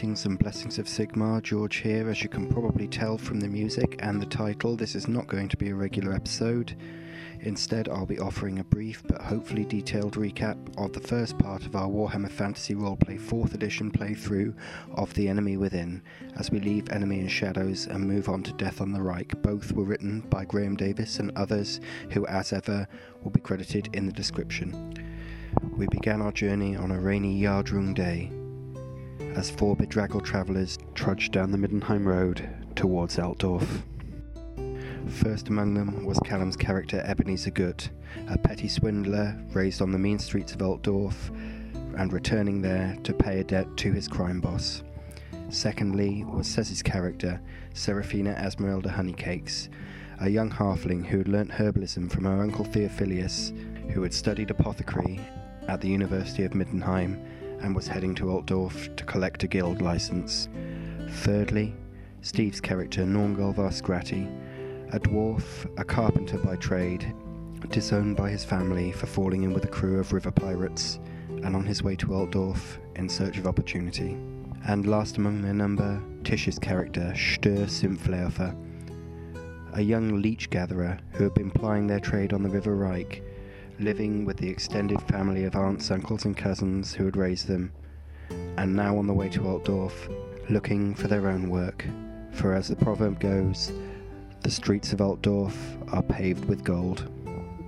Greetings and blessings of Sigmar, George here. As you can probably tell from the music and the title, this is not going to be a regular episode. Instead, I'll be offering a brief but hopefully detailed recap of the first part of our Warhammer Fantasy Roleplay 4th Edition playthrough of The Enemy Within, as we leave Enemy in Shadows and move on to Death on the Reik. Both were written by Graeme Davis and others, who, as ever, will be credited in the description. We began our journey on a rainy Jahrdrung day as four bedraggled travellers trudged down the Middenheim Road towards Altdorf. First among them was Callum's character Ebenezer Gütte, a petty swindler raised on the mean streets of Altdorf and returning there to pay a debt to his crime boss. Secondly was Sez's character, Seraphina Esmerelda Honeycakes, a young halfling who had learnt herbalism from her uncle Theophilus, who had studied apothecary at the University of Middenheim and was heading to Altdorf to collect a guild license. Thirdly, Steve's character Nornghal Varrskrati, a dwarf, a carpenter by trade, disowned by his family for falling in with a crew of river pirates, and on his way to Altdorf in search of opportunity. And last among their number, Tish's character, Stör Sumpfläufer, a young leech gatherer who had been plying their trade on the River Reik, living with the extended family of aunts, uncles, and cousins who had raised them, and now on the way to Altdorf, looking for their own work. For as the proverb goes, the streets of Altdorf are paved with gold.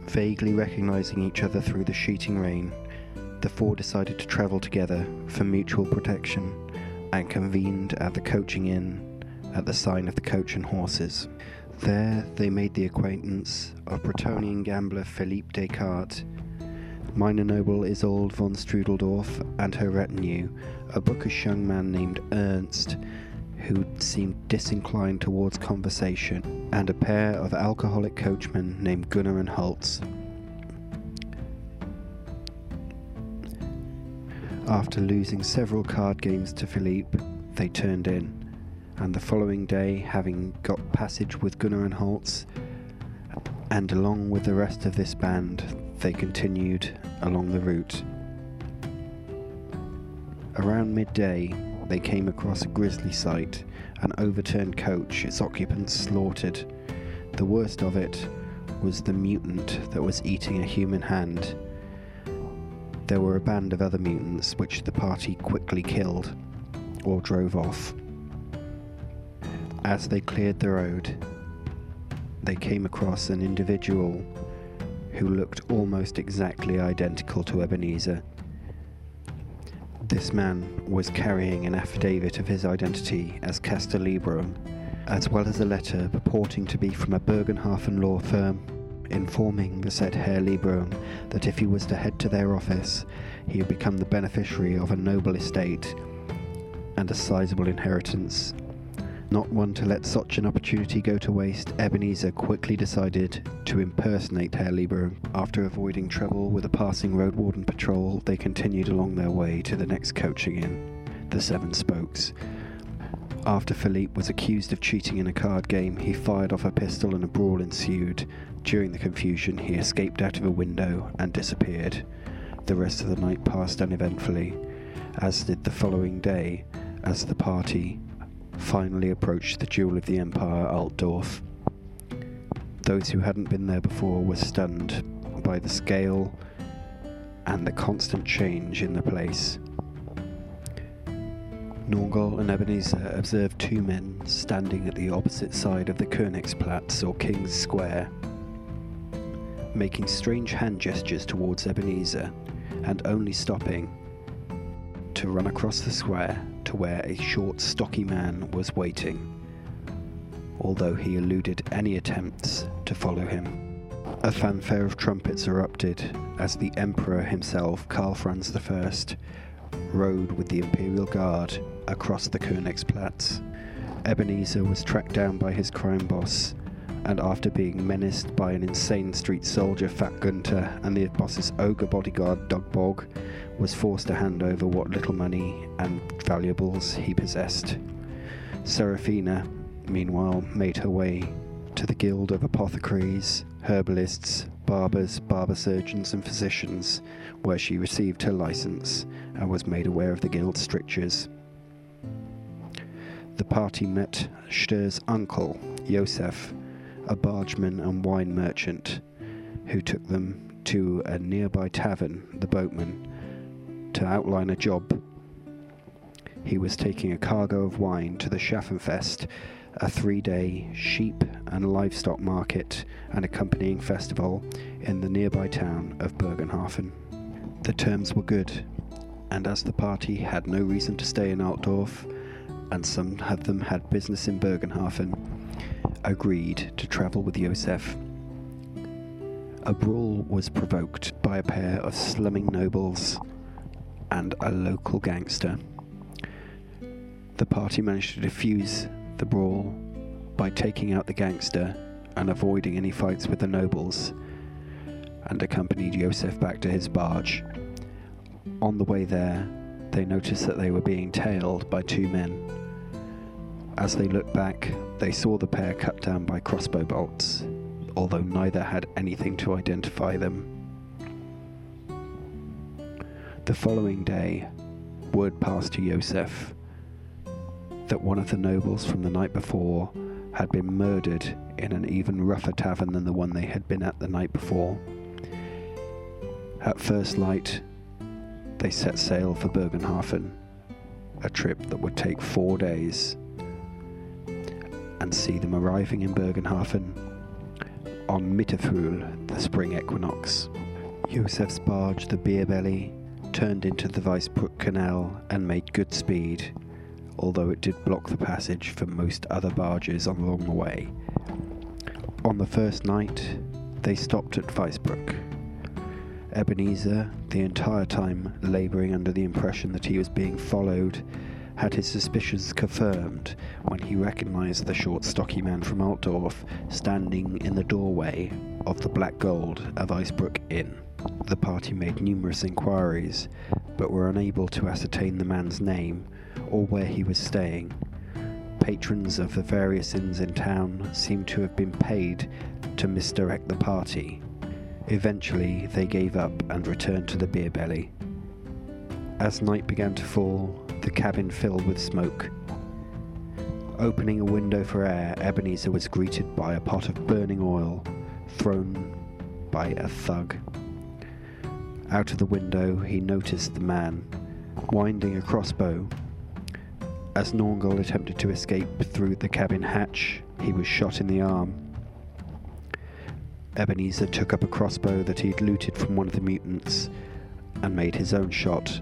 Vaguely recognizing each other through the sheeting rain, the four decided to travel together for mutual protection and convened at the coaching inn at the sign of the coach and horses. There they made the acquaintance of Bretonnian gambler Philippe Descartes, minor noble Isolde von Strudeldorf and her retinue, a bookish young man named Ernst, who seemed disinclined towards conversation, and a pair of alcoholic coachmen named Gunnar and Holtz. After losing several card games to Philippe, they turned in and the following day, having got passage with Gunnar and Holtz, and along with the rest of this band, they continued along the route. Around midday, they came across a grisly sight an overturned coach, its occupants slaughtered. The worst of it was the mutant that was eating a human hand. There were a band of other mutants which the party quickly killed or drove off. As they cleared the road, they came across an individual who looked almost exactly identical to Ebenezer. This man was carrying an affidavit of his identity as Castor Lieberung, as well as a letter purporting to be from a Bögenhafen law firm, informing the said Herr Lieberung that if he was to head to their office, he would become the beneficiary of a noble estate and a sizable inheritance not one to let such an opportunity go to waste, Ebenezer quickly decided to impersonate Herr Lieber. After avoiding trouble with a passing road warden patrol, they continued along their way to the next coaching inn, the Seven Spokes. After Philippe was accused of cheating in a card game, he fired off a pistol and a brawl ensued. During the confusion, he escaped out of a window and disappeared. The rest of the night passed uneventfully, as did the following day, as the party finally approached the Jewel of the Empire, Altdorf. Those who hadn't been there before were stunned by the scale and the constant change in the place. Nornghal and Ebenezer observed two men standing at the opposite side of the Königsplatz or King's Square, making strange hand gestures towards Ebenezer and only stopping to run across the square to where a short, stocky man was waiting, although he eluded any attempts to follow him. A fanfare of trumpets erupted as the Emperor himself, Karl Franz I, rode with the Imperial Guard across the Königsplatz. Ebenezer was tracked down by his crime boss, and after being menaced by an insane street soldier, Fat Gunter, and the boss's ogre bodyguard, Dogbog, was forced to hand over what little money and valuables he possessed. Seraphina, meanwhile, made her way to the Guild of Apothecaries, Herbalists, Barbers, Barber Surgeons, and Physicians, where she received her license and was made aware of the Guild's strictures. the party met Stör's uncle, Josef, a bargeman and wine merchant, who took them to a nearby tavern, the Boatman, to outline a job. He was taking a cargo of wine to the Schaffenfest, a three day sheep and livestock market and accompanying festival in the nearby town of Bögenhafen. The terms were good, and as the party had no reason to stay in Altdorf, and some of them had business in Bögenhafen, agreed to travel with Josef. A brawl was provoked by a pair of slumming nobles and a local gangster. The party managed to defuse the brawl by taking out the gangster and avoiding any fights with the nobles, and accompanied Josef back to his barge. On the way there, they noticed that they were being tailed by two men. As they looked back, they saw the pair cut down by crossbow bolts, although neither had anything to identify them. The following day, word passed to Josef that one of the nobles from the night before had been murdered in an even rougher tavern than the one they had been at the night before. At first light, they set sail for Bögenhafen, a trip that would take four days, and see them arriving in Bögenhafen on Mitterfrühl, the spring equinox. Josef's barge, the Berebeli, turned into the Weißbruck Canal and made good speed, although it did block the passage for most other barges along the way. On the first night, they stopped at Weißbruck. Ebenezer, the entire time labouring under the impression that he was being followed, had his suspicions confirmed when he recognised the short, stocky man from Altdorf standing in the doorway of the Black Gold of Weißbruck Inn. The party made numerous inquiries, but were unable to ascertain the man's name or where he was staying. Patrons of the various inns in town seemed to have been paid to misdirect the party. Eventually, they gave up and returned to the Berebeli. As night began to fall, the cabin filled with smoke. Opening a window for air, Ebenezer was greeted by a pot of burning oil thrown by a thug. Out of the window, he noticed the man, winding a crossbow. As Nornghal attempted to escape through the cabin hatch, he was shot in the arm. Ebenezer took up a crossbow that he'd looted from one of the mutants and made his own shot,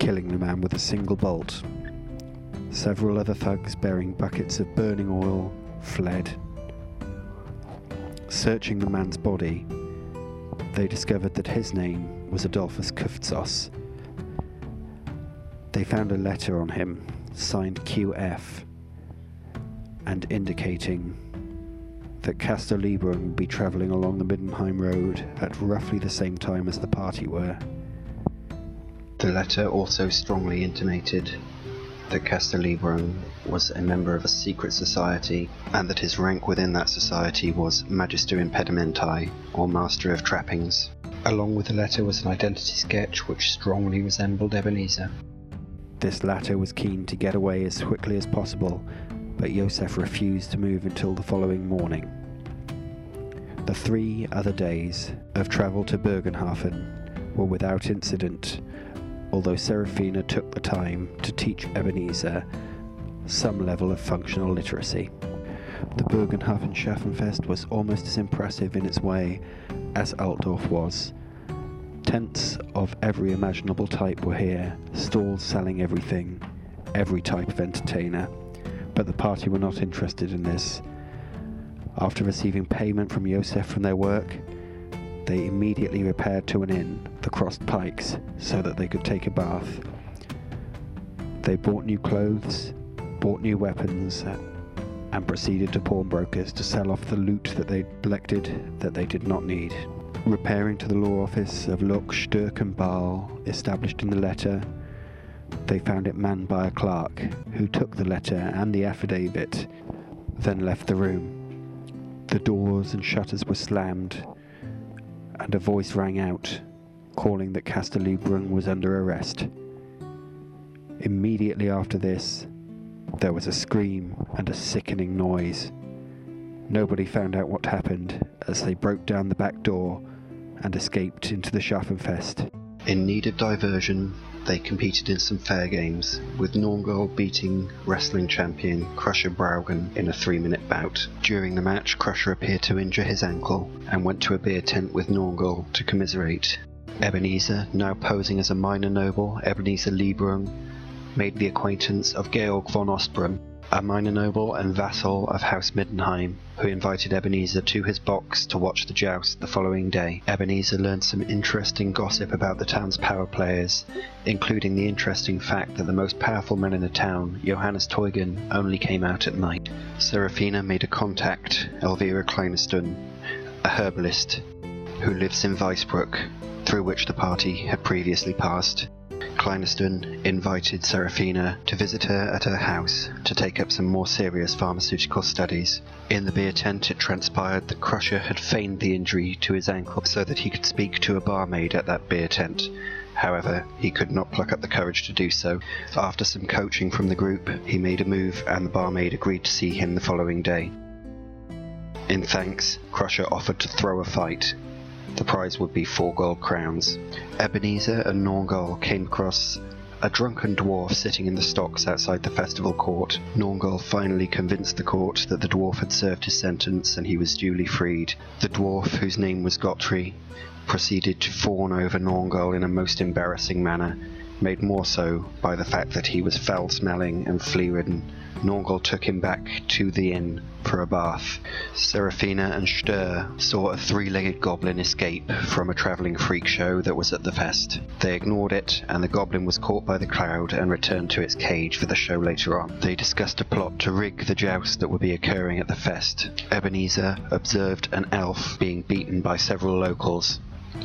killing the man with a single bolt. Several other thugs bearing buckets of burning oil fled. Searching the man's body, they discovered that his name was Adolphus Kuftsos. They found a letter on him, signed QF, and indicating that Castor Lieberung would be travelling along the Middenheim Road at roughly the same time as the party were. The letter also strongly intimated that Castor Lieberung was a member of a secret society and that his rank within that society was Magister Impedimenti, or Master of Trappings. Along with the letter was an identity sketch which strongly resembled Ebenezer. This latter was keen to get away as quickly as possible but Josef refused to move until the following morning. The three other days of travel to Bögenhafen were without incident, although Seraphina took the time to teach Ebenezer some level of functional literacy. The Bögenhafen Schaffenfest was almost as impressive in its way as Altdorf was. Tents of every imaginable type were here, stalls selling everything, every type of entertainer but the party were not interested in this. After receiving payment from Josef from their work, they immediately repaired to an inn, the Crossed Pikes, so that they could take a bath. They bought new clothes, bought new weapons, and proceeded to pawnbrokers to sell off the loot that they'd collected that they did not need. Repairing to the law office of Loch Sturk and Baal, established in the letter, they found it manned by a clerk, who took the letter and the affidavit, then left the room. The doors and shutters were slammed, and a voice rang out, calling that Castor Lieberung was under arrest. Immediately after this, There was a scream and a sickening noise. Nobody found out what happened as they broke down the back door and escaped into the Schaffenfest. In need of diversion, they competed in some fair games, with Nornghal beating wrestling champion Crusher Braugen in a three minute bout. During the match, Crusher appeared to injure his ankle and went to a beer tent with Nornghal to commiserate. Ebenezer, now posing as a minor noble, Ebenezer Lieberung, made the acquaintance of Georg von Ostbrunn, a minor noble and vassal of House Middenheim, who invited Ebenezer to his box to watch the joust the following day. Ebenezer learned some interesting gossip about the town's power players, including the interesting fact that the most powerful man in the town, Johannes Teugen, only came out at night. Seraphina made a contact, Elvira Kleinestun, a herbalist, who lives in Weißbruck, through which the party had previously passed. Kleinestun invited Seraphina to visit her at her house to take up some more serious pharmaceutical studies. In the beer tent, it transpired that Crusher had feigned the injury to his ankle so that he could speak to a barmaid at that beer tent. However, he could not pluck up the courage to do so. After some coaching from the group, he made a move and the barmaid agreed to see him the following day. In thanks, Crusher offered to throw a fight, the prize would be four gold crowns. Ebenezer and Nornghal came across a drunken dwarf sitting in the stocks outside the festival court. Nornghal finally convinced the court that the dwarf had served his sentence and he was duly freed. The dwarf, whose name was Gottfried, proceeded to fawn over Nornghal in a most embarrassing manner, made more so by the fact that he was foul smelling and flea ridden. Nornghal took him back to the inn for a bath. Seraphina and Stör saw a three-legged goblin escape from a travelling freak show that was at the fest. They ignored it, and the goblin was caught by the crowd and returned to its cage for the show later on. They discussed a plot to rig the joust that would be occurring at the fest. Ebenezer observed an elf being beaten by several locals.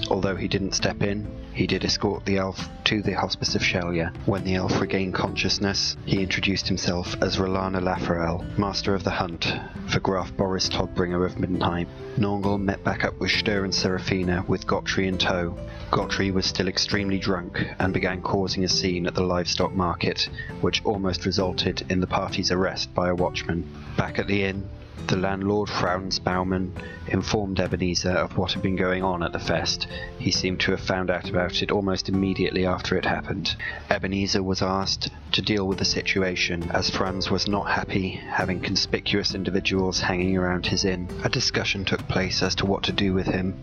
Although he didn't step in, he did escort the elf to the Hospice of Shallya. When the elf regained consciousness, he introduced himself as Rallane Lafarel, Master of the Hunt for Graf Boris Todbringer of Middenheim. Nornghal met back up with Stör and Seraphina with Gottfried in tow. Gottfried was still extremely drunk and began causing a scene at the livestock market, which almost resulted in the party's arrest by a watchman. Back at the inn, the landlord, Franz Baumann, informed Ebenezer of what had been going on at the fest. He seemed to have found out about it almost immediately after it happened. Ebenezer was asked to deal with the situation, as Franz was not happy having conspicuous individuals hanging around his inn. A discussion took place as to what to do with him.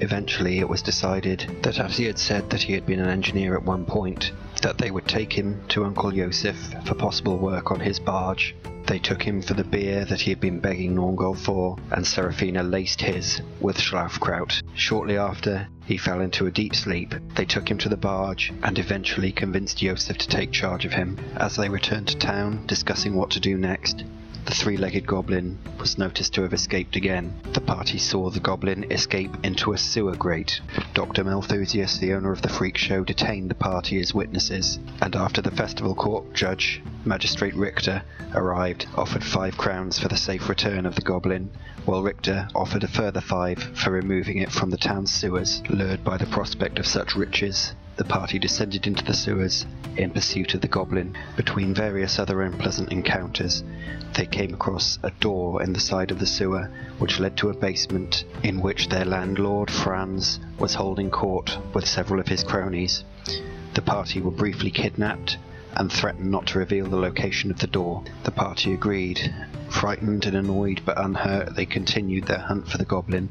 Eventually, it was decided that as he had said that he had been an engineer at one point, that they would take him to Uncle Josef for possible work on his barge. They took him for the beer that he had been begging Nornghal for, and Seraphina laced his with Schlafkraut. Shortly after, he fell into a deep sleep. They took him to the barge and eventually convinced Josef to take charge of him. As they returned to town, discussing what to do next, the three-legged goblin was noticed to have escaped again. The party saw the goblin escape into a sewer grate. Dr. Malthusius, the owner of the freak show, detained the party as witnesses, and after the festival court judge, Magistrate Richter, arrived, offered five crowns for the safe return of the goblin, while Richter offered a further five for removing it from the town's sewers. Lured by the prospect of such riches, the party descended into the sewers in pursuit of the goblin. Between various other unpleasant encounters, they came across a door in the side of the sewer which led to a basement in which their landlord, Franz, was holding court with several of his cronies. The party were briefly kidnapped and threatened not to reveal the location of the door. The party agreed. Frightened and annoyed but unhurt, they continued their hunt for the goblin.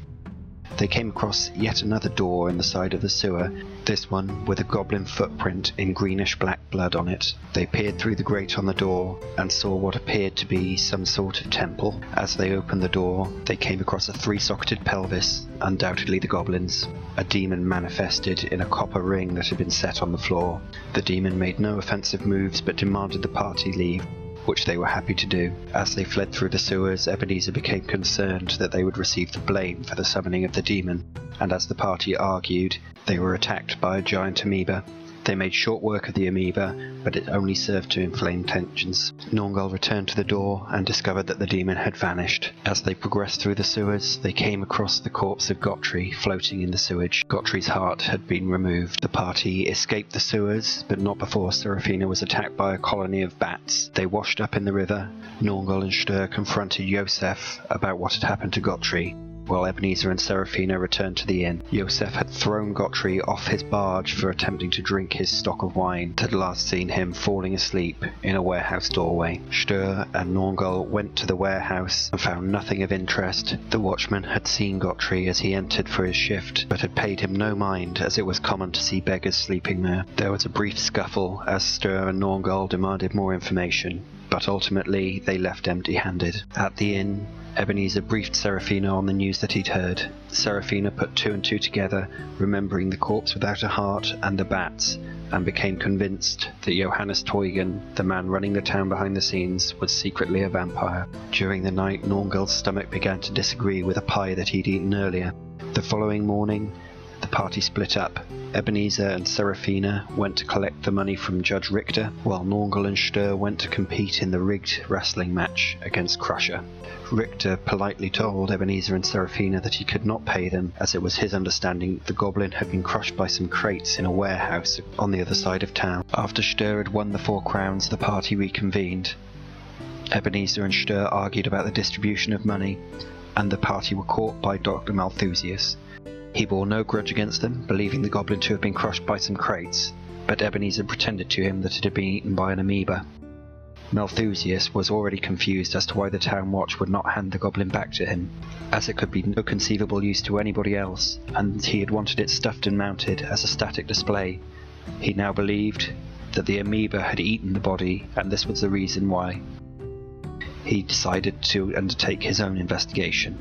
They came across yet another door in the side of the sewer, this one with a goblin footprint in greenish black blood on it. They peered through the grate on the door and saw what appeared to be some sort of temple. As they opened the door, they came across a three-socketed pelvis, undoubtedly the goblin's. A demon manifested in a copper ring that had been set on the floor. The demon made no offensive moves but demanded the party leave which they were happy to do. As they fled through the sewers, Ebenezer became concerned that they would receive the blame for the summoning of the demon, and as the party argued, they were attacked by a giant amoeba. They made short work of the amoeba, but it only served to inflame tensions. Nornghal returned to the door and discovered that the demon had vanished. As they progressed through the sewers, they came across the corpse of Gottri floating in the sewage. Gottri's heart had been removed. The party escaped the sewers, but not before Seraphina was attacked by a colony of bats. They washed up in the river. Nornghal and Stör confronted Josef about what had happened to Gottri while Ebenezer and Seraphina returned to the inn. Josef had thrown Gottri off his barge for attempting to drink his stock of wine, had last seen him falling asleep in a warehouse doorway. Stör and Nornghal went to the warehouse and found nothing of interest. The watchman had seen Gottri as he entered for his shift, but had paid him no mind as it was common to see beggars sleeping there. There was a brief scuffle as Stör and Nornghal demanded more information, but ultimately they left empty handed. At the inn, Ebenezer briefed Seraphina on the news that he'd heard. Seraphina put two and two together, remembering the corpse without a heart and the bats, and became convinced that Johannes Teugen, the man running the town behind the scenes, was secretly a vampire. During the night, Nornghal's stomach began to disagree with a pie that he'd eaten earlier. The following morning, the party split up. Ebenezer and Seraphina went to collect the money from Judge Richter, while Nornghal and Stör went to compete in the rigged wrestling match against Crusher. Richter politely told Ebenezer and Seraphina that he could not pay them, as it was his understanding the goblin had been crushed by some crates in a warehouse on the other side of town. After Stör had won the four crowns, the party reconvened. Ebenezer and Stör argued about the distribution of money, and the party were caught by Dr. Malthusius. He bore no grudge against them, believing the goblin to have been crushed by some crates, but Ebenezer pretended to him that it had been eaten by an amoeba. Malthusius was already confused as to why the town watch would not hand the goblin back to him, as it could be no conceivable use to anybody else, and he had wanted it stuffed and mounted as a static display. He now believed that the amoeba had eaten the body, and this was the reason why. He decided to undertake his own investigation.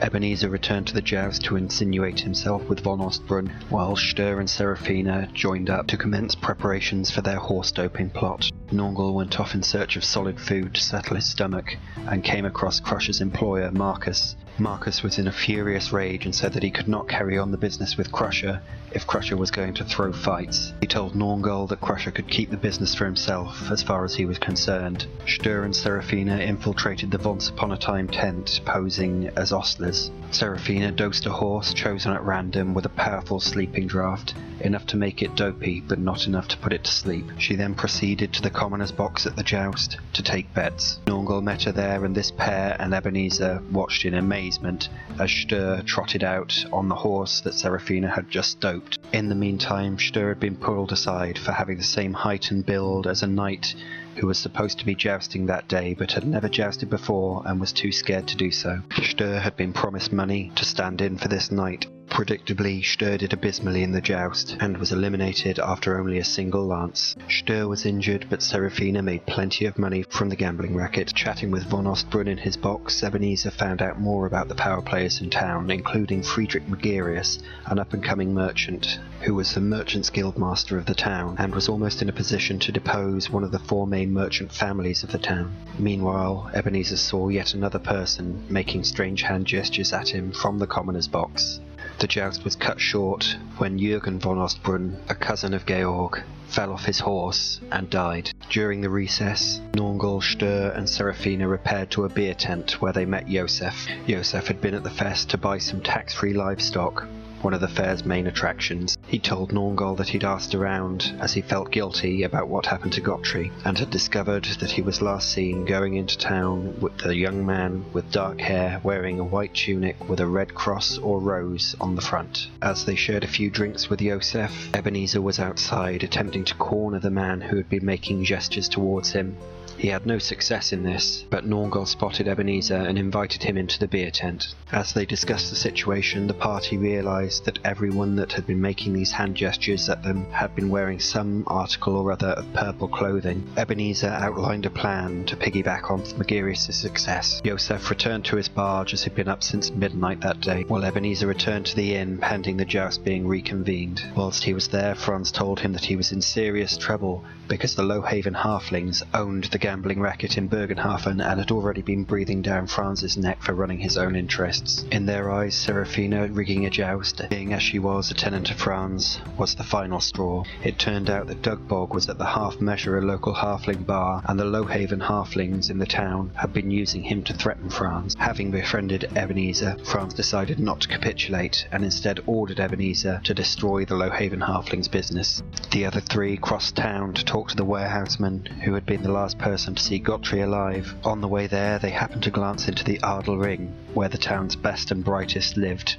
Ebenezer returned to the joust to insinuate himself with von Ostbrunn, while Stör and Seraphina joined up to commence preparations for their horse doping plot. Nornghal went off in search of solid food to settle his stomach, and came across Crusher's employer, Marcus. Marcus was in a furious rage and said that he could not carry on the business with Crusher if Crusher was going to throw fights. He told Nornghal that Crusher could keep the business for himself as far as he was concerned. Stör and Seraphina infiltrated the Once Upon a Time tent, posing as ostlers. Seraphina dosed a horse chosen at random with a powerful sleeping draught, enough to make it dopey but not enough to put it to sleep. She then proceeded to the commoner's box at the joust to take bets. Nornghal met her there and this pair and Ebenezer watched in amazement as Stör trotted out on the horse that Seraphina had just doped. In the meantime, Stör had been pulled aside for having the same height and build as a knight who was supposed to be jousting that day but had never jousted before and was too scared to do so. Stör had been promised money to stand in for this knight. Predictably, Stör did abysmally in the joust and was eliminated after only a single lance. Stör was injured, but Seraphina made plenty of money from the gambling racket. Chatting with von Ostbrunn in his box, Ebenezer found out more about the power players in town, including Friedrich Magirius, an up-and-coming merchant, who was the Merchants Guild master of the town and was almost in a position to depose one of the four main merchant families of the town. Meanwhile, Ebenezer saw yet another person making strange hand gestures at him from the commoner's box. The joust was cut short when Jürgen von Ostbrunn, a cousin of Georg, fell off his horse and died. During the recess, Nornghal, Stör, and Seraphina repaired to a beer tent where they met Josef. Josef had been at the fest to buy some tax-free livestock, one of the fair's main attractions. He told Nornghal that he'd asked around as he felt guilty about what happened to Gottry, and had discovered that he was last seen going into town with a young man with dark hair wearing a white tunic with a red cross or rose on the front. As they shared a few drinks with Josef, Ebenezer was outside attempting to corner the man who had been making gestures towards him. He had no success in this, but Nornghal spotted Ebenezer and invited him into the beer tent. As they discussed the situation, the party realized that everyone that had been making these hand gestures at them had been wearing some article or other of purple clothing. Ebenezer outlined a plan to piggyback on Magirius' success. Josef returned to his barge as he'd been up since midnight that day, while Ebenezer returned to the inn pending the joust being reconvened. Whilst he was there, Franz told him that he was in serious trouble because the Lowhaven halflings owned the gambling racket in Bögenhafen and had already been breathing down Franz's neck for running his own interests. In their eyes, Seraphina rigging a joust, being as she was a tenant of Franz, was the final straw. It turned out that Doug Bog was at the Half Measure, a local halfling bar, and the Lowhaven halflings in the town had been using him to threaten Franz. Having befriended Ebenezer, Franz decided not to capitulate and instead ordered Ebenezer to destroy the Lowhaven halflings' business. The other three crossed town to talk to the warehouseman who had been the last person to see Gottfried alive. On the way there, they happened to glance into the Adel Ring, where the town's best and brightest lived.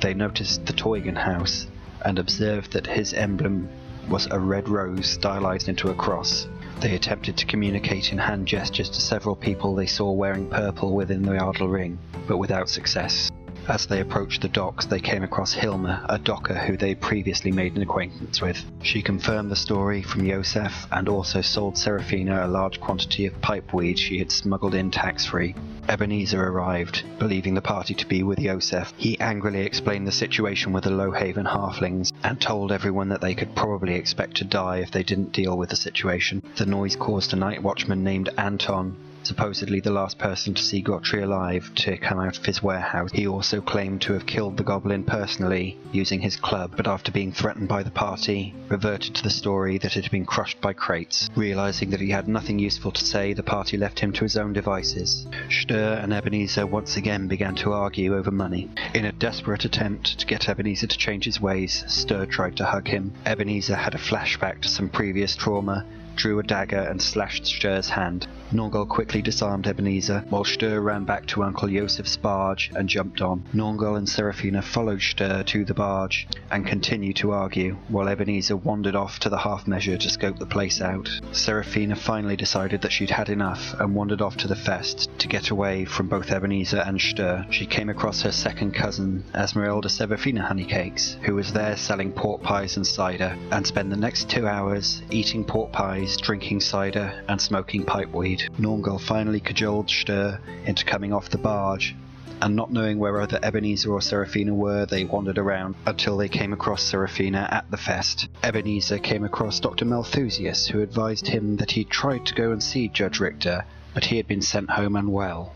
They noticed the Teugen house and observed that his emblem was a red rose stylized into a cross. They attempted to communicate in hand gestures to several people they saw wearing purple within the Adel Ring, but without success. As they approached the docks, they came across Hilma, a docker who they previously made an acquaintance with. She confirmed the story from Josef and also sold Seraphina a large quantity of pipeweed she had smuggled in tax free. Ebenezer arrived, believing the party to be with Josef. He angrily explained the situation with the Lowhaven halflings and told everyone that they could probably expect to die if they didn't deal with the situation. The noise caused a night watchman named Anton supposedly the last person to see Gottfried alive, to come out of his warehouse. He also claimed to have killed the goblin personally, using his club, but after being threatened by the party, reverted to the story that it had been crushed by crates. Realizing that he had nothing useful to say, the party left him to his own devices. Stör and Ebenezer once again began to argue over money. In a desperate attempt to get Ebenezer to change his ways, Stör tried to hug him. Ebenezer had a flashback to some previous trauma drew a dagger and slashed Stör's hand. Nornghal quickly disarmed Ebenezer, while Stör ran back to Uncle Josef's barge and jumped on. Nornghal and Seraphina followed Stör to the barge and continued to argue, while Ebenezer wandered off to the half measure to scope the place out. Seraphina finally decided that she'd had enough and wandered off to the fest to get away from both Ebenezer and Stör. She came across her second cousin, Esmeralda Serafina Honeycakes, who was there selling pork pies and cider, and spent the next two hours eating pork pies drinking cider, and smoking pipeweed. Nornghal finally cajoled Stör into coming off the barge, and not knowing where either Ebenezer or Seraphina were, they wandered around until they came across Seraphina at the fest. Ebenezer came across Dr. Malthusius, who advised him that he tried to go and see Judge Richter, but he had been sent home unwell.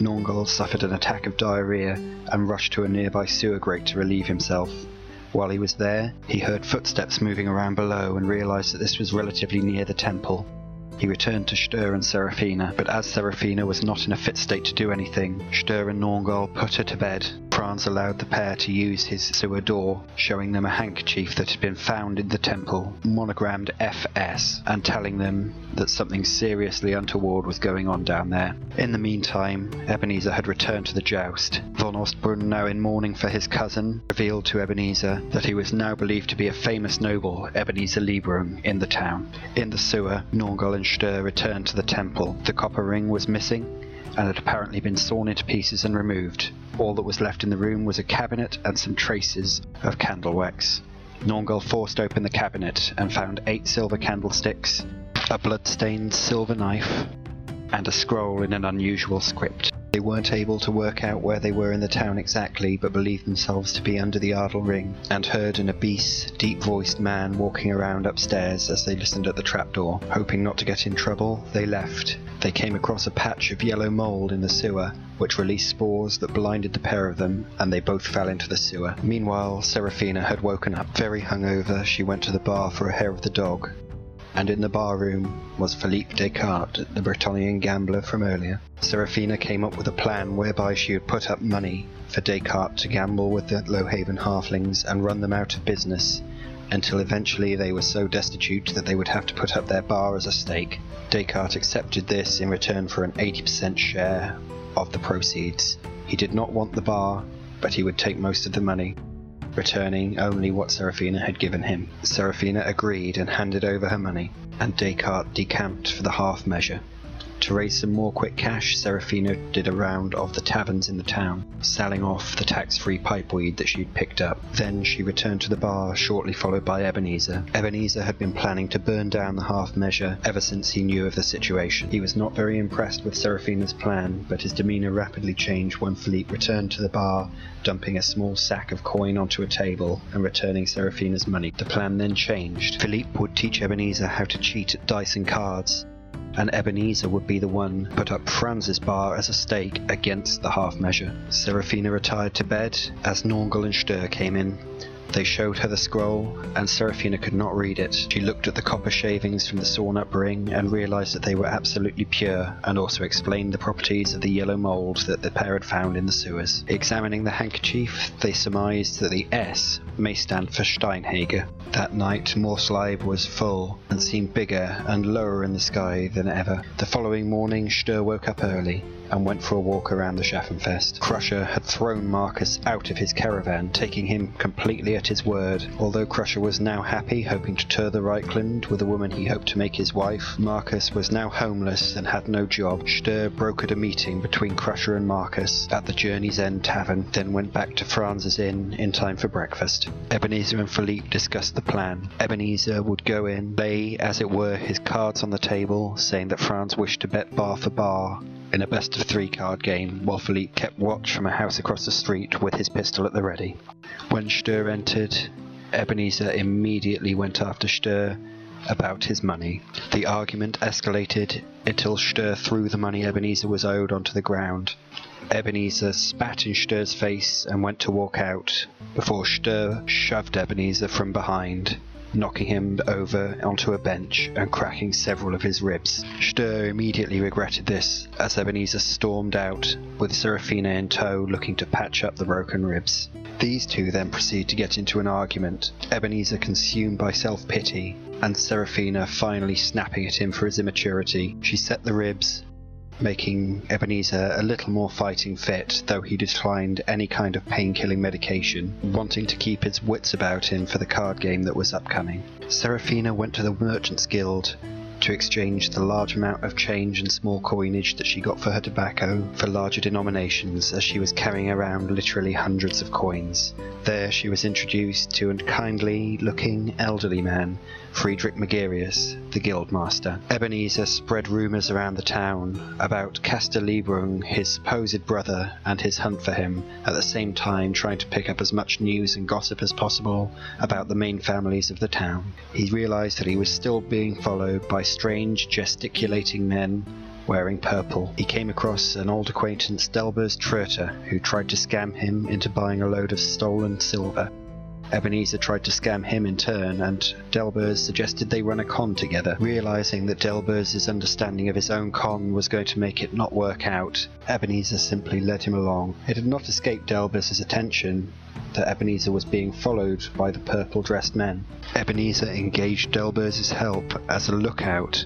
Nornghal suffered an attack of diarrhea and rushed to a nearby sewer grate to relieve himself. While he was there, he heard footsteps moving around below and realized that this was relatively near the temple. He returned to Stör and Seraphina, but as Seraphina was not in a fit state to do anything, Stör and Nornghal put her to bed. Franz allowed the pair to use his sewer door, showing them a handkerchief that had been found in the temple, monogrammed FS, and telling them that something seriously untoward was going on down there. In the meantime, Ebenezer had returned to the joust. Von Ostbrunn, now in mourning for his cousin, revealed to Ebenezer that he was now believed to be a famous noble, Ebenezer Lieberung, in the town. In the sewer, Nornghal and Stör returned to the temple. The copper ring was missing, and had apparently been sawn into pieces and removed. All that was left in the room was a cabinet and some traces of candle wax. Nornghal forced open the cabinet and found eight silver candlesticks, a blood-stained silver knife, and a scroll in an unusual script. They weren't able to work out where they were in the town exactly, but believed themselves to be under the Adel Ring, and heard an obese, deep-voiced man walking around upstairs as they listened at the trapdoor. Hoping not to get in trouble, they left. They came across a patch of yellow mold in the sewer, which released spores that blinded the pair of them, and they both fell into the sewer. Meanwhile, Seraphina had woken up. Very hungover, she went to the bar for a hair of the dog, and in the barroom was Philippe Descartes, the Bretonnian gambler from earlier. Seraphina came up with a plan whereby she would put up money for Descartes to gamble with the Lowhaven halflings and run them out of business until eventually they were so destitute that they would have to put up their bar as a stake. Descartes accepted this in return for an 80% share of the proceeds. He did not want the bar, but he would take most of the money returning only what Seraphina had given him. Serafina agreed and handed over her money, and Descartes decamped for the half measure. To raise some more quick cash, Seraphina did a round of the taverns in the town, selling off the tax-free pipeweed that she'd picked up. Then she returned to the bar, shortly followed by Ebenezer. Ebenezer had been planning to burn down the half measure ever since he knew of the situation. He was not very impressed with Seraphina's plan, but his demeanor rapidly changed when Philippe returned to the bar, dumping a small sack of coin onto a table and returning Seraphina's money. The plan then changed. Philippe would teach Ebenezer how to cheat at dice and cards, and Ebenezer would be the one put up Franz's bar as a stake against the half measure. Seraphina retired to bed as Nornghal and Stör came in. They showed her the scroll, and Seraphina could not read it. She looked at the copper shavings from the sawn up ring and realized that they were absolutely pure, and also explained the properties of the yellow mold that the pair had found in the sewers. Examining the handkerchief, they surmised that the S may stand for Steinhager. That night, Morrslieb was full and seemed bigger and lower in the sky than ever. The following morning, Stör woke up early and went for a walk around the Schaffenfest. Crusher had thrown Marcus out of his caravan, taking him completely at his word. Although Crusher was now happy, hoping to tour the Reikland with a woman he hoped to make his wife, Marcus was now homeless and had no job. Stör brokered a meeting between Crusher and Marcus at the Journey's End Tavern, then went back to Franz's Inn in time for breakfast. Ebenezer and Philippe discussed the plan. Ebenezer would go in, lay, as it were, his cards on the table, saying that Franz wished to bet bar for bar in a best of three card game, while Philippe kept watch from a house across the street with his pistol at the ready. When Stör entered, Ebenezer immediately went after Stör about his money. The argument escalated until Stör threw the money Ebenezer was owed onto the ground. Ebenezer spat in Stör's face and went to walk out, before Stör shoved Ebenezer from behind knocking him over onto a bench and cracking several of his ribs. Stör immediately regretted this as Ebenezer stormed out with Seraphina in tow looking to patch up the broken ribs. These two then proceed to get into an argument, Ebenezer consumed by self pity, and Seraphina finally snapping at him for his immaturity. She set the ribs, making Ebenezer a little more fighting fit, though he declined any kind of pain-killing medication, wanting to keep his wits about him for the card game that was upcoming. Seraphina went to the Merchants Guild to exchange the large amount of change and small coinage that she got for her tobacco for larger denominations as she was carrying around literally hundreds of coins. There she was introduced to a kindly looking elderly man, Friedrich Magirius, the guildmaster. Ebenezer spread rumours around the town about Castor Lieberung, his supposed brother, and his hunt for him, at the same time trying to pick up as much news and gossip as possible about the main families of the town. He realised that he was still being followed by strange gesticulating men wearing purple. He came across an old acquaintance, Delbers Tröter, who tried to scam him into buying a load of stolen silver. Ebenezer tried to scam him in turn, and Delbers suggested they run a con together. Realizing that Delbers' understanding of his own con was going to make it not work out, Ebenezer simply led him along. It had not escaped Delbers' attention that Ebenezer was being followed by the purple dressed men. Ebenezer engaged Delbers' help as a lookout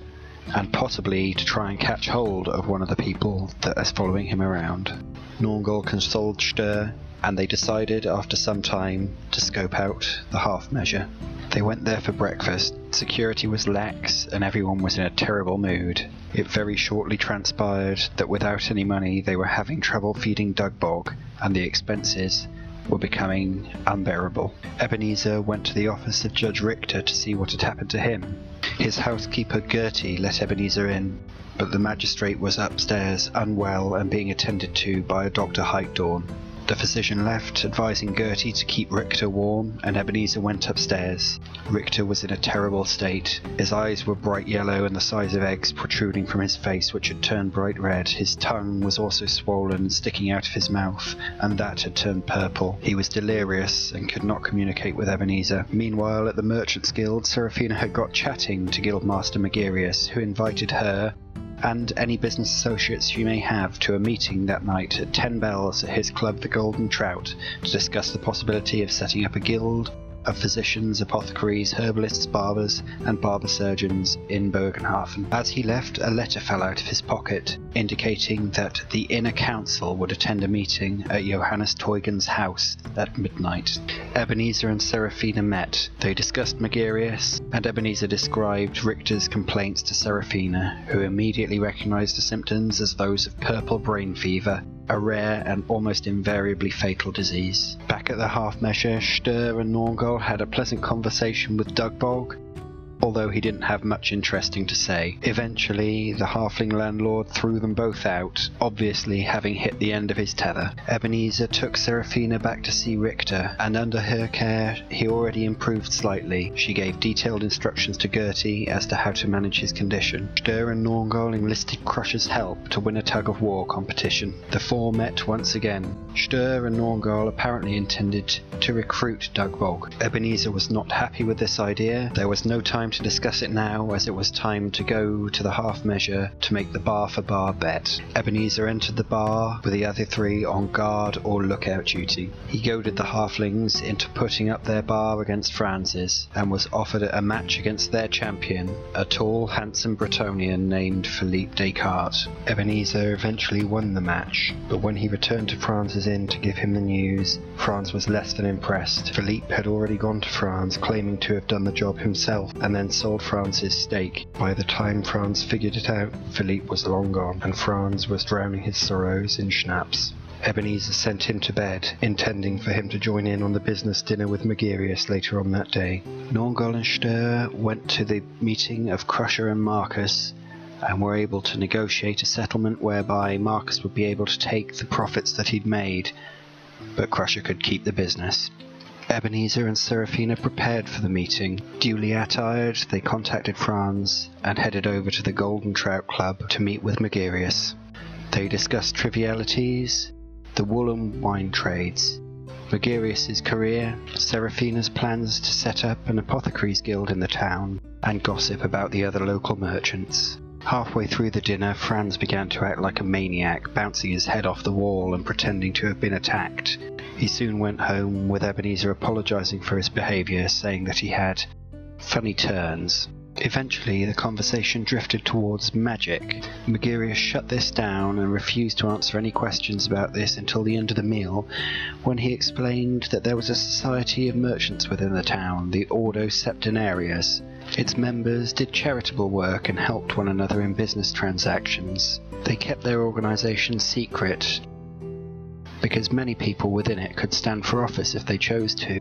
and possibly to try and catch hold of one of the people that is following him around. Nornghal consoled Stör, and they decided after some time to scope out the half measure. They went there for breakfast. Security was lax and everyone was in a terrible mood. It very shortly transpired that without any money they were having trouble feeding Dugbog, and the expenses were becoming unbearable. Ebenezer went to the office of Judge Richter to see what had happened to him. His housekeeper Gertie let Ebenezer in, but the magistrate was upstairs, unwell and being attended to by a Dr. Heitdorn. The physician left, advising Gertie to keep Richter warm, and Ebenezer went upstairs. Richter was in a terrible state. His eyes were bright yellow and the size of eggs protruding from his face, which had turned bright red. His tongue was also swollen and sticking out of his mouth, and that had turned purple. He was delirious and could not communicate with Ebenezer. Meanwhile, at the Merchants Guild, Seraphina had got chatting to Guildmaster Magirius, who invited her and any business associates you may have to a meeting that night at 10 bells at his club, the Golden Trout, to discuss the possibility of setting up a guild of physicians, apothecaries, herbalists, barbers, and barber surgeons in Bögenhafen. As he left, a letter fell out of his pocket, indicating that the inner council would attend a meeting at Johannes Teugen's house at midnight. Ebenezer and Seraphina met. They discussed Magirius, and Ebenezer described Richter's complaints to Seraphina, who immediately recognized the symptoms as those of purple brain fever a rare and almost invariably fatal disease. Back at the half measure, Stör and Nornghal had a pleasant conversation with Dugbog, although he didn't have much interesting to say. Eventually, the halfling landlord threw them both out, obviously having hit the end of his tether. Ebenezer took Seraphina back to see Richter, and under her care he already improved slightly. She gave detailed instructions to Gertie as to how to manage his condition. Stör and Nornghal enlisted Crusher's help to win a tug of war competition. The four met once again. Stör and Nornghal apparently intended to recruit Dugbog. Ebenezer was not happy with this idea. There was no time to discuss it now, as it was time to go to the half measure to make the bar for bar bet. Ebenezer entered the bar with the other three on guard or lookout duty. He goaded the halflings into putting up their bar against Franz's and was offered a match against their champion, a tall, handsome Bretonnian named Philippe Descartes. Ebenezer eventually won the match, but when he returned to Franz's inn to give him the news, Franz was less than impressed. Philippe had already gone to Franz, claiming to have done the job himself, and then sold Franz's stake. By the time Franz figured it out, Philippe was long gone, and Franz was drowning his sorrows in schnapps. Ebenezer sent him to bed, intending for him to join in on the business dinner with Magirius later on that day. Nornghal and Stör went to the meeting of Crusher and Marcus and were able to negotiate a settlement whereby Marcus would be able to take the profits that he'd made, but Crusher could keep the business. Ebenezer and Seraphina prepared for the meeting. Duly attired, they contacted Franz and headed over to the Golden Trout Club to meet with Magirius. They discussed trivialities, the wool and wine trades, Magirius's career, Seraphina's plans to set up an apothecary's guild in the town, and gossip about the other local merchants. Halfway through the dinner, Franz began to act like a maniac, bouncing his head off the wall and pretending to have been attacked. He soon went home with Ebenezer apologizing for his behavior, saying that he had funny turns. Eventually, the conversation drifted towards magic. Magirius shut this down and refused to answer any questions about this until the end of the meal, when he explained that there was a society of merchants within the town, the Ordo Septenarius. Its members did charitable work and helped one another in business transactions. They kept their organization secret because many people within it could stand for office if they chose to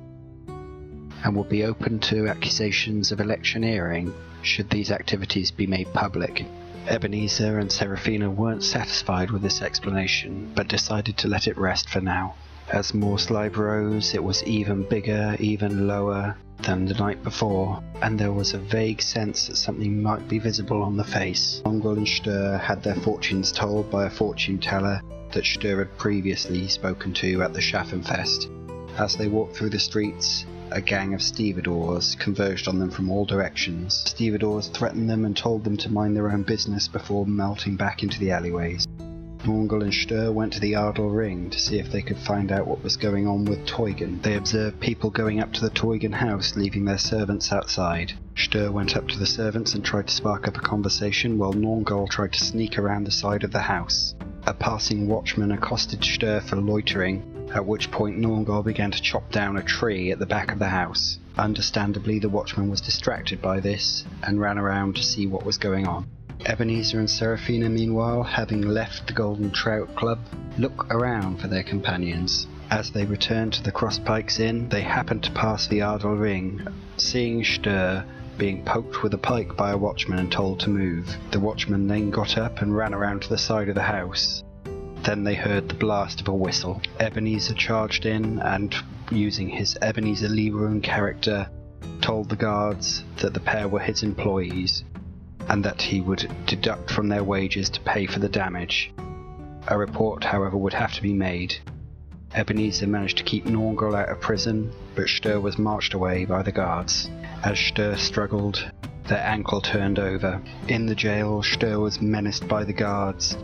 and would be open to accusations of electioneering should these activities be made public. Ebenezer and Seraphina weren't satisfied with this explanation, but decided to let it rest for now. As Morrslieb rose, it was even bigger, even lower than the night before, and there was a vague sense that something might be visible on the face. Nornghal and Stör had their fortunes told by a fortune teller that Stör had previously spoken to at the Schaffenfest. As they walked through the streets, a gang of stevedores converged on them from all directions. Stevedores threatened them and told them to mind their own business before melting back into the alleyways. Nornghal and Stör went to the Adel Ring to see if they could find out what was going on with Teugen. They observed people going up to the Teugen house, leaving their servants outside. Stör went up to the servants and tried to spark up a conversation, while Nornghal tried to sneak around the side of the house. A passing watchman accosted Stör for loitering, at which point Nornghal began to chop down a tree at the back of the house. Understandably, the watchman was distracted by this and ran around to see what was going on. Ebenezer and Seraphina, meanwhile, having left the Golden Trout Club, look around for their companions. As they returned to the Crosspikes Inn, they happened to pass the Adel Ring, seeing Stör being poked with a pike by a watchman and told to move. The watchman then got up and ran around to the side of the house. Then they heard the blast of a whistle. Ebenezer charged in and, using his Ebenezer Leroon character, told the guards that the pair were his employees and that he would deduct from their wages to pay for the damage. A report, however, would have to be made. Ebenezer managed to keep Nornghal out of prison, but Stör was marched away by the guards. As Stör struggled, their ankle turned over. In the jail, Stör was menaced by the guards,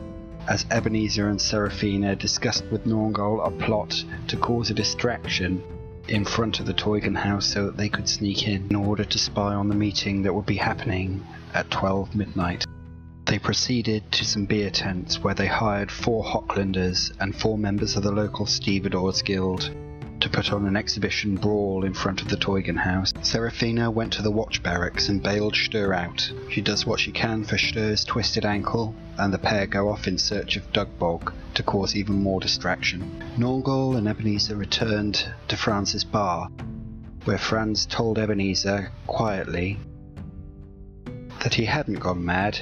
as Ebenezer and Seraphina discussed with Nornghal a plot to cause a distraction in front of the Teugen house so that they could sneak in in order to spy on the meeting that would be happening at 12 midnight. They proceeded to some beer tents where they hired four Hochlanders and four members of the local Stevedores Guild to put on an exhibition brawl in front of the Teugen house. Seraphina went to the watch barracks and bailed Stör out. She does what she can for Stör's twisted ankle, and the pair go off in search of Dugbog to cause even more distraction. Nornghal and Ebenezer returned to Franz's bar, where Franz told Ebenezer quietly that he hadn't gone mad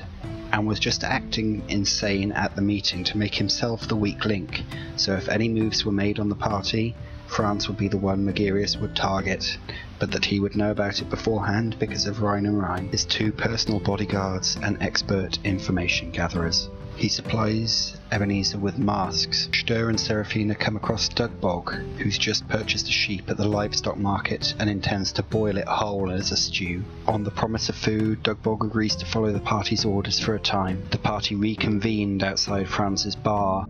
and was just acting insane at the meeting to make himself the weak link. So if any moves were made on the party, Franz would be the one Magirius would target, but that he would know about it beforehand because of Rhine and Rhine, his two personal bodyguards and expert information gatherers. He supplies Ebenezer with masks. Stör and Seraphina come across Dugbog, who's just purchased a sheep at the livestock market and intends to boil it whole as a stew. On the promise of food, Dugbog agrees to follow the party's orders for a time. The party reconvened outside Franz's bar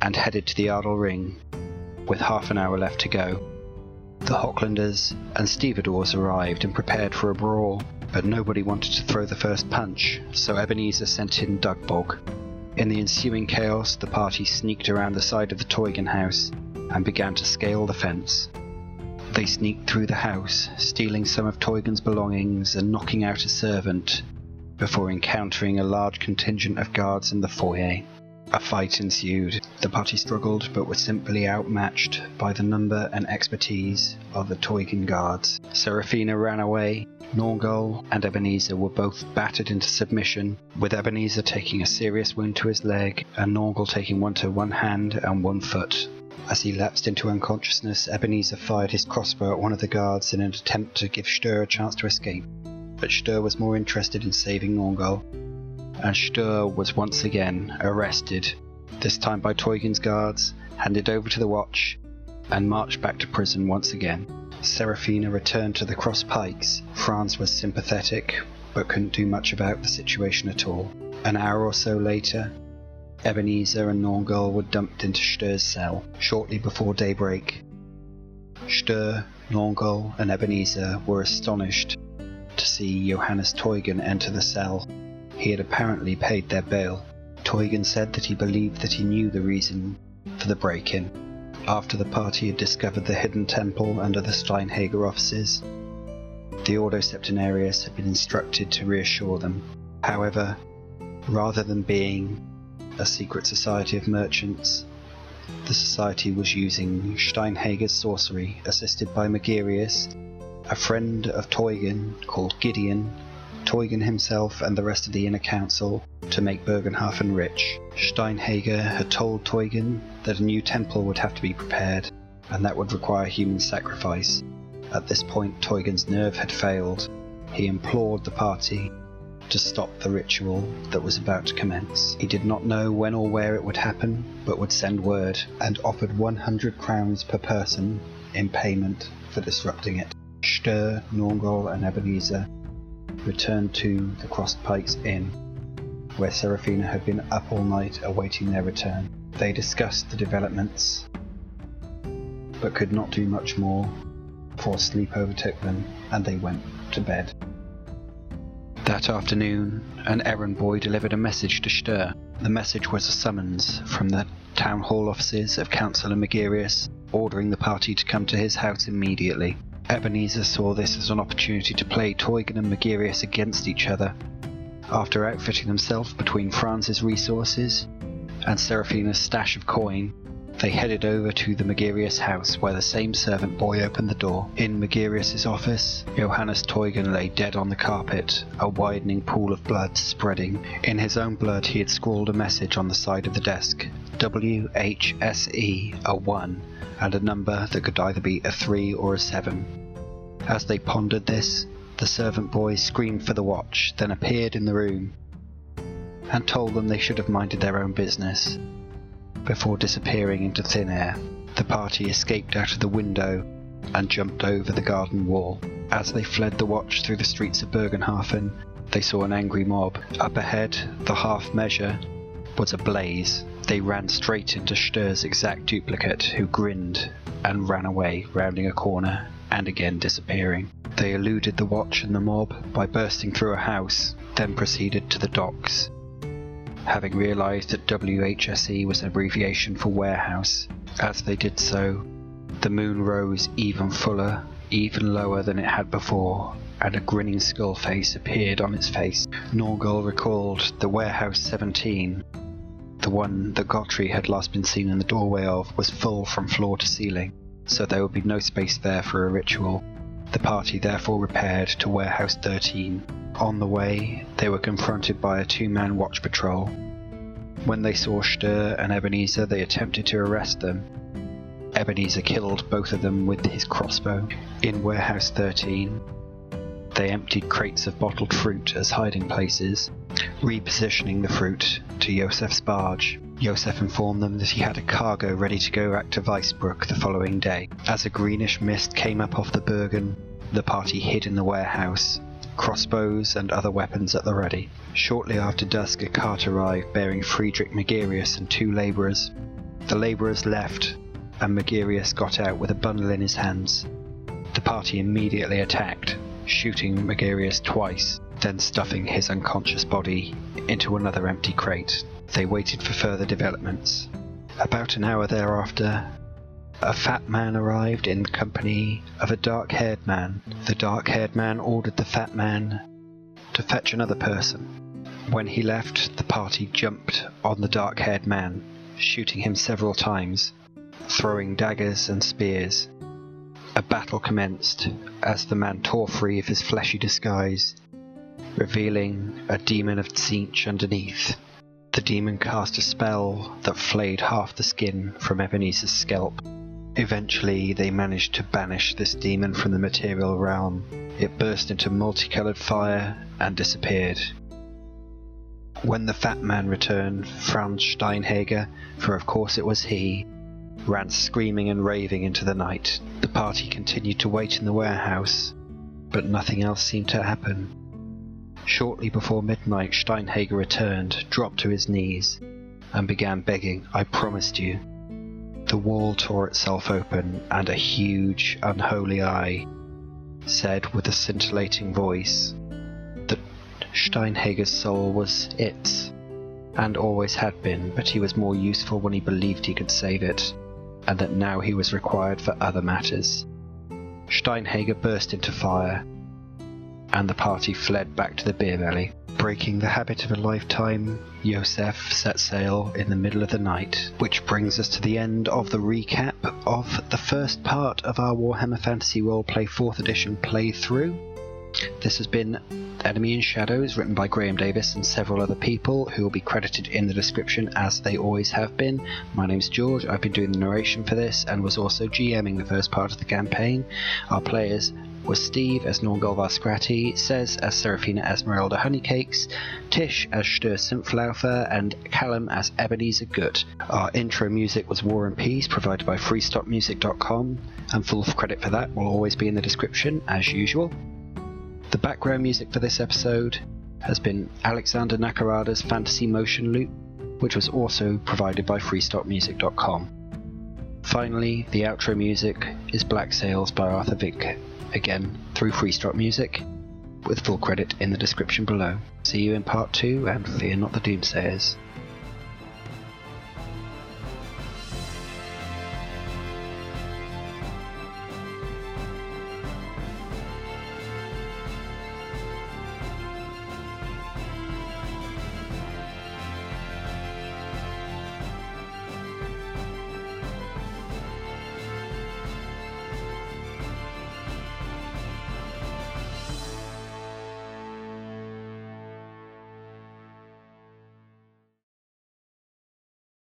and headed to the Adel Ring, with half an hour left to go. The Hochlanders and stevedores arrived and prepared for a brawl, but nobody wanted to throw the first punch, so Ebenezer sent in Dugbog. In the ensuing chaos, the party sneaked around the side of the Teugen house and began to scale the fence. They sneaked through the house, stealing some of Teugen's belongings and knocking out a servant, before encountering a large contingent of guards in the foyer. A fight ensued. The party struggled, but were simply outmatched by the number and expertise of the Teugen guards. Seraphina ran away. Nornghal and Ebenezer were both battered into submission, with Ebenezer taking a serious wound to his leg and Nornghal taking one to one hand and one foot. As he lapsed into unconsciousness, Ebenezer fired his crossbow at one of the guards in an attempt to give Stör a chance to escape. But Stör was more interested in saving Nornghal, and Stör was once again arrested, this time by Teugen's guards, handed over to the watch, and marched back to prison once again. Seraphina returned to the cross pikes. Franz was sympathetic, but couldn't do much about the situation at all. An hour or so later, Ebenezer and Nornghal were dumped into Stör's cell shortly before daybreak. Stör, Nornghal, and Ebenezer were astonished to see Johannes Teugen enter the cell he had apparently paid their bail. Teugen said that he believed that he knew the reason for the break in. After the party had discovered the hidden temple under the Steinhager offices, the Ordo Septenarius had been instructed to reassure them. However, rather than being a secret society of merchants, the society was using Steinhager's sorcery, assisted by Magirius, a friend of Teugen called Gideon, Teugen himself and the rest of the inner council to make Bögenhafen rich. Steinhager had told Teugen that a new temple would have to be prepared, and that would require human sacrifice. At this point, Teugen's nerve had failed. He implored the party to stop the ritual that was about to commence. He did not know when or where it would happen, but would send word, and offered 100 crowns per person in payment for disrupting it. Stör, Nornghal, and Ebenezer returned to the Crossed Pikes Inn, where Seraphina had been up all night awaiting their return. They discussed the developments, but could not do much more, for sleep overtook them and they went to bed. That afternoon, an errand boy delivered a message to Stör. The message was a summons from the town hall offices of Councillor Magirius, ordering the party to come to his house immediately. Ebenezer saw this as an opportunity to play Teugen and Magirius against each other. After outfitting himself between Franz's resources and Seraphina's stash of coin, they headed over to the Magirius house where the same servant boy opened the door. In Magirius's office, Johannes Teugen lay dead on the carpet, a widening pool of blood spreading. In his own blood he had scrawled a message on the side of the desk. WHSE, a 1, and a number that could either be a 3 or a 7. As they pondered this, the servant boy screamed for the watch, then appeared in the room and told them they should have minded their own business. Before disappearing into thin air, the party escaped out of the window and jumped over the garden wall. As they fled the watch through the streets of Bögenhafen, they saw an angry mob. Up ahead, the half measure was ablaze. They ran straight into Stör's exact duplicate, who grinned and ran away, rounding a corner and again disappearing. They eluded the watch and the mob by bursting through a house, then proceeded to the docks. Having realized that WHSE was an abbreviation for warehouse, as they did so, the moon rose even fuller, even lower than it had before, and a grinning skull face appeared on its face. Nornghal recalled the Warehouse 17 the one that Gottri had last been seen in the doorway of was full from floor to ceiling, so there would be no space there for a ritual. The party therefore repaired to Warehouse 13. On the way, they were confronted by a two man watch patrol. When they saw Stör and Ebenezer, they attempted to arrest them. Ebenezer killed both of them with his crossbow. In Warehouse 13, they emptied crates of bottled fruit as hiding places, repositioning the fruit to Josef's barge. Josef informed them that he had a cargo ready to go back to Weißbruck the following day. As a greenish mist came up off the Bögen, the party hid in the warehouse, crossbows and other weapons at the ready. Shortly after dusk, a cart arrived bearing Friedrich Magirius and two labourers. The labourers left, and Magirius got out with a bundle in his hands. The party immediately attacked, shooting Magirius twice, then stuffing his unconscious body into another empty crate. They waited for further developments. About an hour thereafter, a fat man arrived in the company of a dark haired man. The dark haired man ordered the fat man to fetch another person. When he left, the party jumped on the dark haired man, shooting him several times, throwing daggers and spears. A battle commenced as the man tore free of his fleshy disguise, revealing a demon of Tzeentch underneath. The demon cast a spell that flayed half the skin from Ebenezer's scalp. Eventually, they managed to banish this demon from the material realm. It burst into multicolored fire and disappeared. When the fat man returned, Franz Steinhager, for of course it was he, ran screaming and raving into the night. The party continued to wait in the warehouse, but nothing else seemed to happen. Shortly before midnight, Steinhager returned, dropped to his knees, and began begging, I promised you. The wall tore itself open, and a huge, unholy eye said with a scintillating voice that Steinhager's soul was its, and always had been, but he was more useful when he believed he could save it, and that now he was required for other matters. Steinhager burst into fire, and the party fled back to the Berebeli. Breaking the habit of a lifetime, Josef set sail in the middle of the night, which brings us to the end of the recap of the first part of our Warhammer Fantasy Roleplay 4th Edition playthrough. This has been Enemy in Shadows, written by Graeme Davis and several other people who will be credited in the description as they always have been. My name's George, I've been doing the narration for this and was also GMing the first part of the campaign. Our players were Steve as Nornghal Varrskrati, Sez as Seraphina Esmerelda Honeycakes, Tish as Stör Sumpfläufer, and Callum as Ebenezer Gütte. Our intro music was War and Peace, provided by FreeStockMusic.com, and full credit for that will always be in the description, as usual. The background music for this episode has been Alexander Nakarada's Fantasy Motion Loop, which was also provided by FreeStockMusic.com. Finally, the outro music is Black Sails by Arthur Vyncke again through Free Stock Music, with full credit in the description below. See you in part 2 and fear not the Doomsayers.